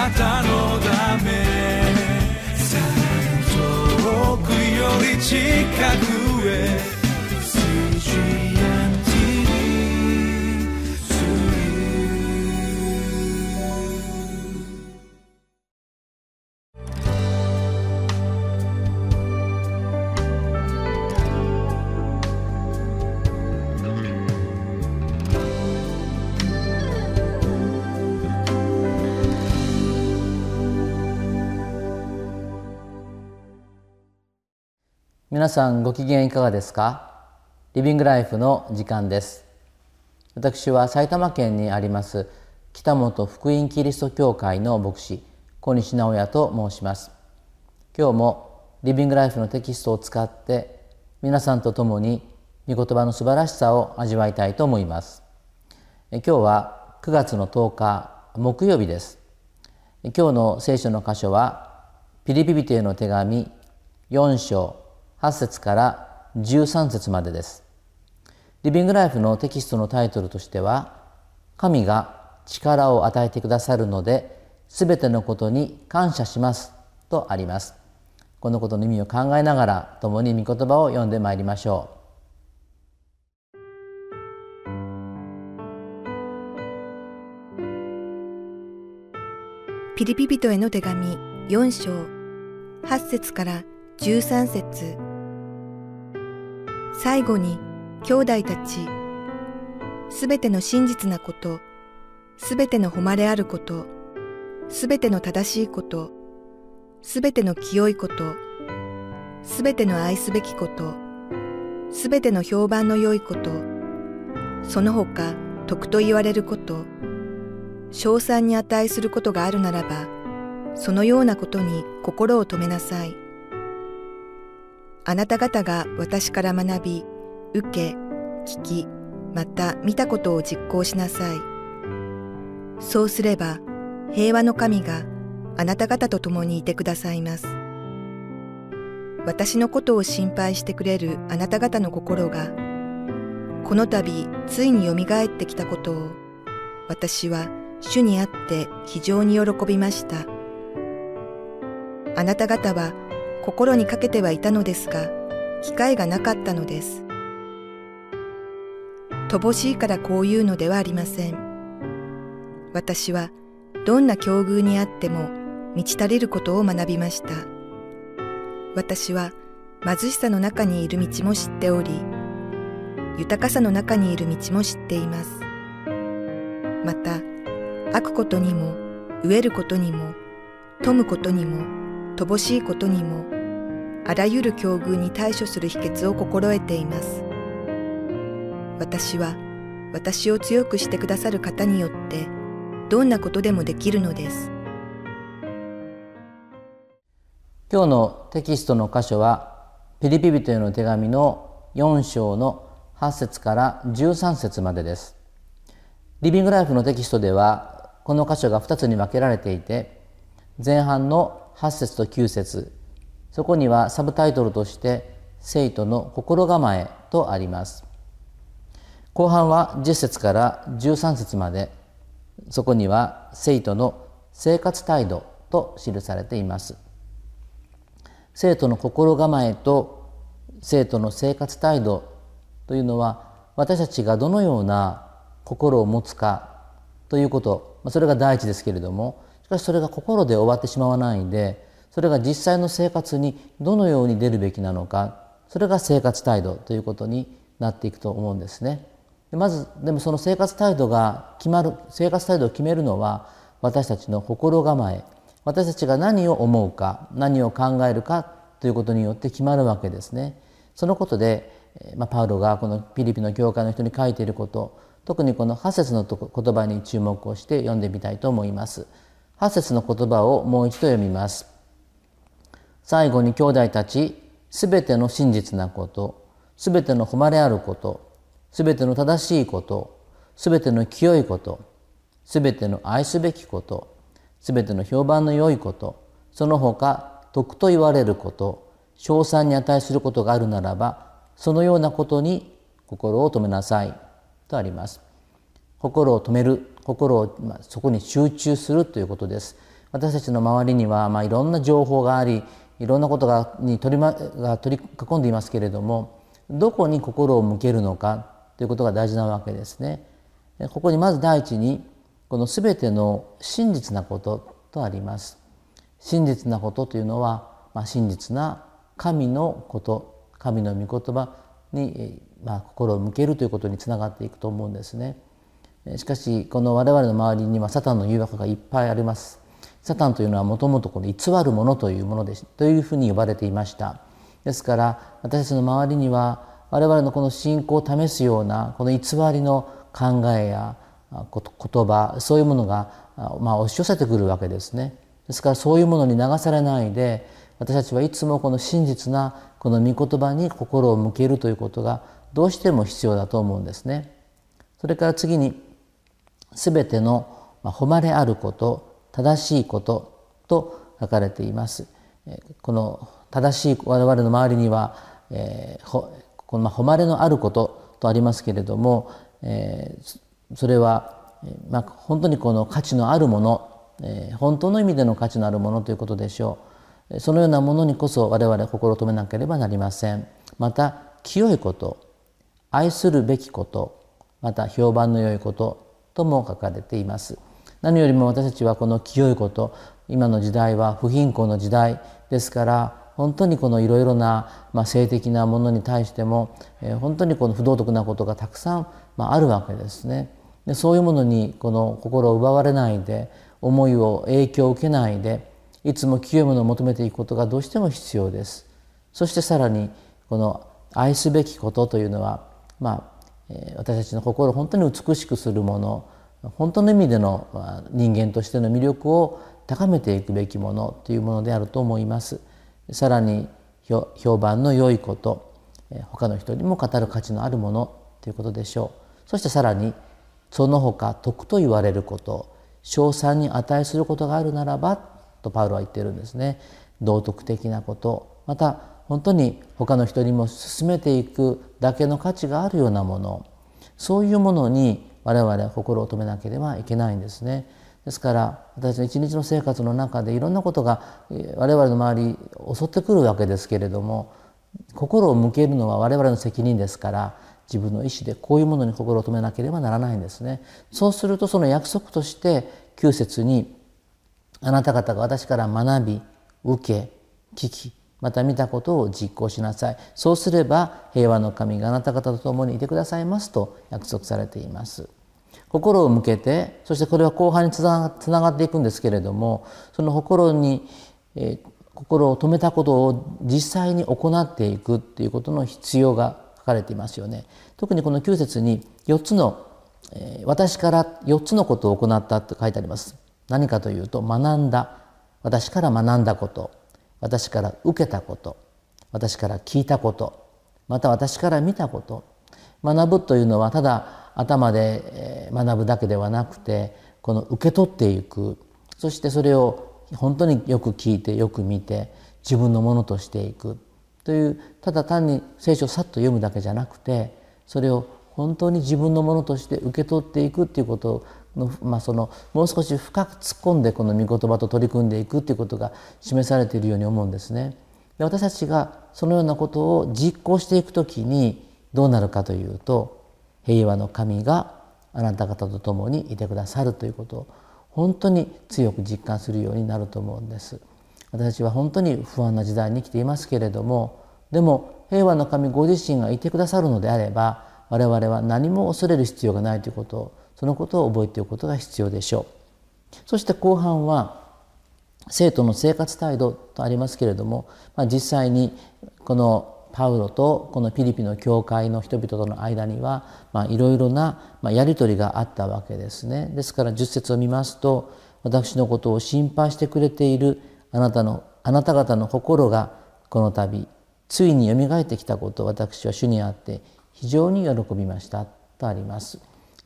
なたのため。さらに遠くより近くへ。皆さんご機嫌いかがですか？リビングライフの時間です。私は埼玉県にあります北本福音キリスト教会の牧師小西直也と申します。今日もリビングライフのテキストを使って皆さんと共に御言葉の素晴らしさを味わいたいと思います。今日は9月の10日木曜日です。今日の聖書の箇所はピリピビテへの手紙4章8節から13節までです。リビングライフのテキストのタイトルとしては「神が力を与えてくださるので全てのことに感謝します」とあります。このことの意味を考えながら共に御言葉を読んでまいりましょう。ピリピ人への手紙4章8節から13節最後に兄弟たち、すべての真実なこと、すべての誉れあること、すべての正しいこと、すべての清いこと、すべての愛すべきこと、すべての評判の良いこと、その他徳と言われること、賞賛に値することがあるならば、そのようなことに心を止めなさい。あなた方が私から学び、受け、聞き、また見たことを実行しなさい。そうすれば、平和の神があなた方と共にいてくださいます。私のことを心配してくれるあなた方の心が、この度ついによみがえってきたことを、私は主にあって非常に喜びました。あなた方は心にかけてはいたのですが、機会がなかったのです。乏しいからこういうのではありません。私はどんな境遇にあっても満ち足りることを学びました。私は貧しさの中にいる道も知っており、豊かさの中にいる道も知っています。また、悪ことにも、飢えることにも、富むことにも、乏しいことにも、あらゆる境遇に対処する秘訣を心得ています。私は私を強くしてくださる方によってどんなことでもできるのです。今日のテキストの箇所はピリピ人への手紙の4章の8節から13節までです。リビングライフのテキストではこの箇所が2つに分けられていて前半の8節と9節そこにはサブタイトルとして「生徒の心構え」とあります。後半は10節から13節までそこには生徒の生活態度と記されています。生徒の心構えと生徒の生活態度というのは私たちがどのような心を持つかということそれが第一ですけれどもしかしそれが心で終わってしまわないでそれが実際の生活にどのように出るべきなのかそれが生活態度ということになっていくと思うんですね。まずでもその生活態度が決まる生活態度を決めるのは私たちの心構え私たちが何を思うか何を考えるかということによって決まるわけですね。そのことで、まあ、パウロがこのピリピの教会の人に書いていること特にこの8節の言葉に注目をして読んでみたいと思います。8節の言葉をもう一度読みます。最後に兄弟たちすべての真実なことすべての誉れあることすべての正しいことすべての清いことすべての愛すべきことすべての評判の良いことその他徳と言われること称賛に値することがあるならばそのようなことに心を止めなさいとあります。心を止める心を、ま、そこに集中するということです。私たちの周りには、まあ、いろんな情報がありいろんなことがに取り、ま、が取り囲んでいますけれどもどこに心を向けるのかということが大事なわけですね。ここにまず第一にこの全ての真実なこととあります。真実なことというのは、まあ、真実な神のこと神の御言葉に、まあ、心を向けるということにつながっていくと思うんですね。しかしこの我々の周りにはサタンの誘惑がいっぱいあります。サタンというのはもともとこの偽るものというものですというふうに呼ばれていました。ですから私たちの周りには我々のこの信仰を試すようなこの偽りの考えや言葉そういうものが、まあ、押し寄せてくるわけですね。ですからそういうものに流されないで私たちはいつもこの真実なこの御言葉に心を向けるということがどうしても必要だと思うんですね。それから次に全ての誉れあること正しいことと書かれています。この正しい我々の周りには、えー、この誉れのあることとありますけれども、えー、それは、まあ、本当にこの価値のあるもの、えー、本当の意味での価値のあるものということでしょう。そのようなものにこそ我々心を止めなければなりません。また清いこと愛するべきことまた評判の良いこととも書かれています。何よりも私たちはこの清いこと今の時代は不貧困の時代ですから本当にこのいろいろな、まあ、性的なものに対しても、えー、本当にこの不道徳なことがたくさん、まあ、あるわけですね。でそういうものにこの心を奪われないで思いを影響を受けないでいつも清いものを求めていくことがどうしても必要です。そしてさらにこの愛すべきことというのは、まあえー、私たちの心を本当に美しくするもの本当の意味での人間としての魅力を高めていくべきものというものであると思います。さらに評判の良いこと他の人にも語る価値のあるものということでしょう。そしてさらにその他徳と言われること称賛に値することがあるならばとパウロは言ってるんですね。道徳的なことまた本当に他の人にも進めていくだけの価値があるようなものそういうものに我々は心を止めなければいけないんですね。ですから私の一日の生活の中でいろんなことが我々の周り襲ってくるわけですけれども心を向けるのは我々の責任ですから自分の意思でこういうものに心を止めなければならないんですね。そうするとその約束として9節にあなた方が私から学び受け聞きまた見たことを実行しなさい。そうすれば平和の神があなた方と共にいてくださいますと約束されています。心を向けてそしてこれは後半につながっていくんですけれどもその心に、えー、心を止めたことを実際に行っていくっていうことの必要が書かれていますよね。特にこの9節に4つの、えー、私から4つのことを行ったって書いてあります。何かというと学んだ。私から学んだこと。私から受けたこと私から聞いたことまた私から見たこと学ぶというのはただ頭で学ぶだけではなくてこの受け取っていくそしてそれを本当によく聞いてよく見て自分のものとしていくというただ単に聖書をさっと読むだけじゃなくてそれを本当に自分のものとして受け取っていくっていうことをの,、まあ、そのもう少し深く突っ込んでこの御言葉と取り組んでいくっていうことが示されているように思うんですね。で私たちがそのようなことを実行していくときにどうなるかというと平和の神があなた方と共にいてくださるということを本当に強く実感するようになると思うんです。私たちは本当に不安な時代に生きていますけれどもでも平和の神ご自身がいてくださるのであれば我々は何も恐れる必要がないということをそのことを覚えておくことが必要でしょう。そして後半は生徒の生活態度とありますけれども、まあ、実際にこのパウロとこのピリピの教会の人々との間にはいろいろなやり取りがあったわけですね。ですから10節を見ますと私のことを心配してくれているあなたのあなた方の心がこの度ついによみがえってきたことを私は主にあって非常に喜びましたとあります。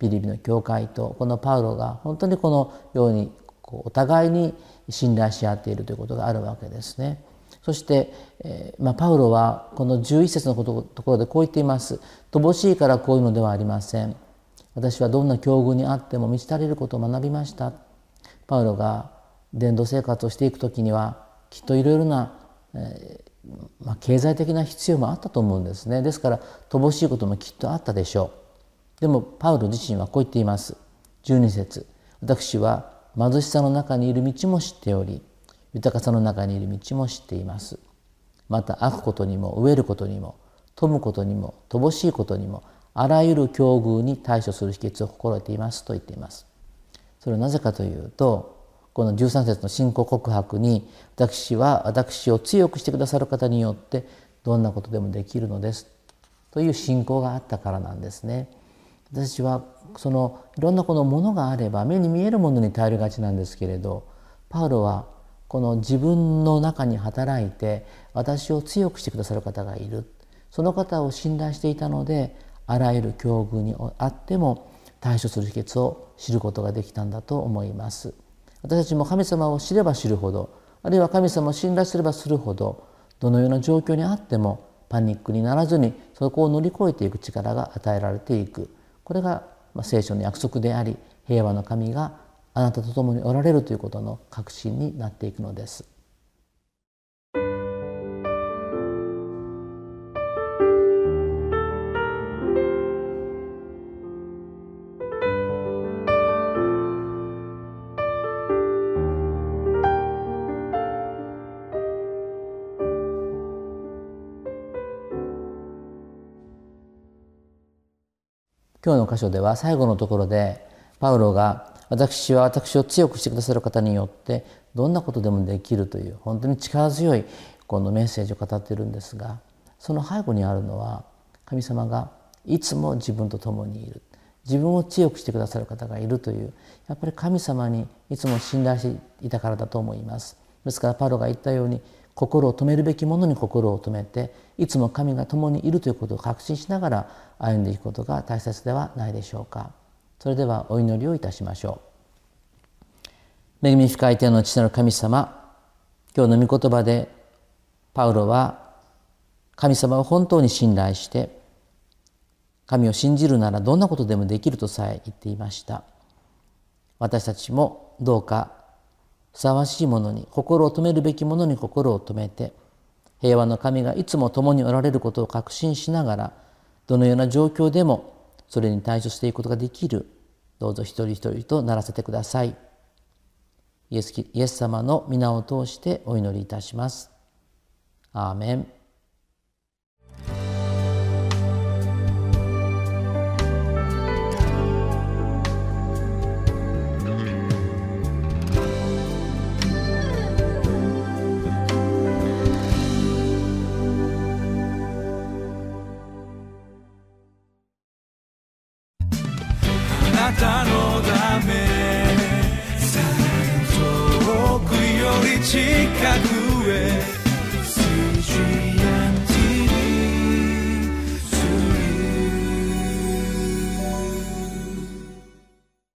ピリピの教会とこのパウロが本当にこのようにこうお互いに信頼し合っているということがあるわけですね。そして、えーまあ、パウロはこの11節のことところでこう言っています。乏しいからこういうのではありません。私はどんな境遇にあっても満ち足りることを学びました。パウロが伝道生活をしていく時にはきっといろいろな、えー、まあ、経済的な必要もあったと思うんですねですから乏しいこともきっとあったでしょうでもパウロ自身はこう言っています。12節。私は貧しさの中にいる道も知っており豊かさの中にいる道も知っています。また飽くことにも飢えることにも富むことにも乏しいことにもあらゆる境遇に対処する秘訣を心得ていますと言っています。それはなぜかというとこの13節の信仰告白に私は私を強くしてくださる方によってどんなことでもできるのですという信仰があったからなんですね。私はそのいろんなこのものがあれば目に見えるものに頼りがちなんですけれどパウロはこの自分の中に働いて私を強くしてくださる方がいるその方を信頼していたのであらゆる境遇にあっても対処する秘訣を知ることができたんだと思います。私たちも神様を知れば知るほどあるいは神様を信頼すればするほどどのような状況にあってもパニックにならずにそこを乗り越えていく力が与えられていくこれが聖書の約束であり平和の神があなたと共におられるということの確信になっていくのです。今日の箇所では最後のところでパウロが私は私を強くしてくださる方によってどんなことでもできるという本当に力強いこのメッセージを語っているんですがその背後にあるのは神様がいつも自分と共にいる。自分を強くしてくださる方がいるというやっぱり神様にいつも信頼していたからだと思います。ですからパウロが言ったように心を止めるべきものに心を止めていつも神が共にいるということを確信しながら歩んでいくことが大切ではないでしょうか。それではお祈りをいたしましょう。恵み深い天の父なる神様今日の御言葉でパウロは神様を本当に信頼して神を信じるならどんなことでもできるとさえ言っていました。私たちもどうかふさわしいものに心を止めるべきものに心を止めて平和の神がいつも共におられることを確信しながらどのような状況でもそれに対処していくことができるどうぞ一人一人とならせてください。イエスイエス様の皆を通してお祈りいたします。アーメン。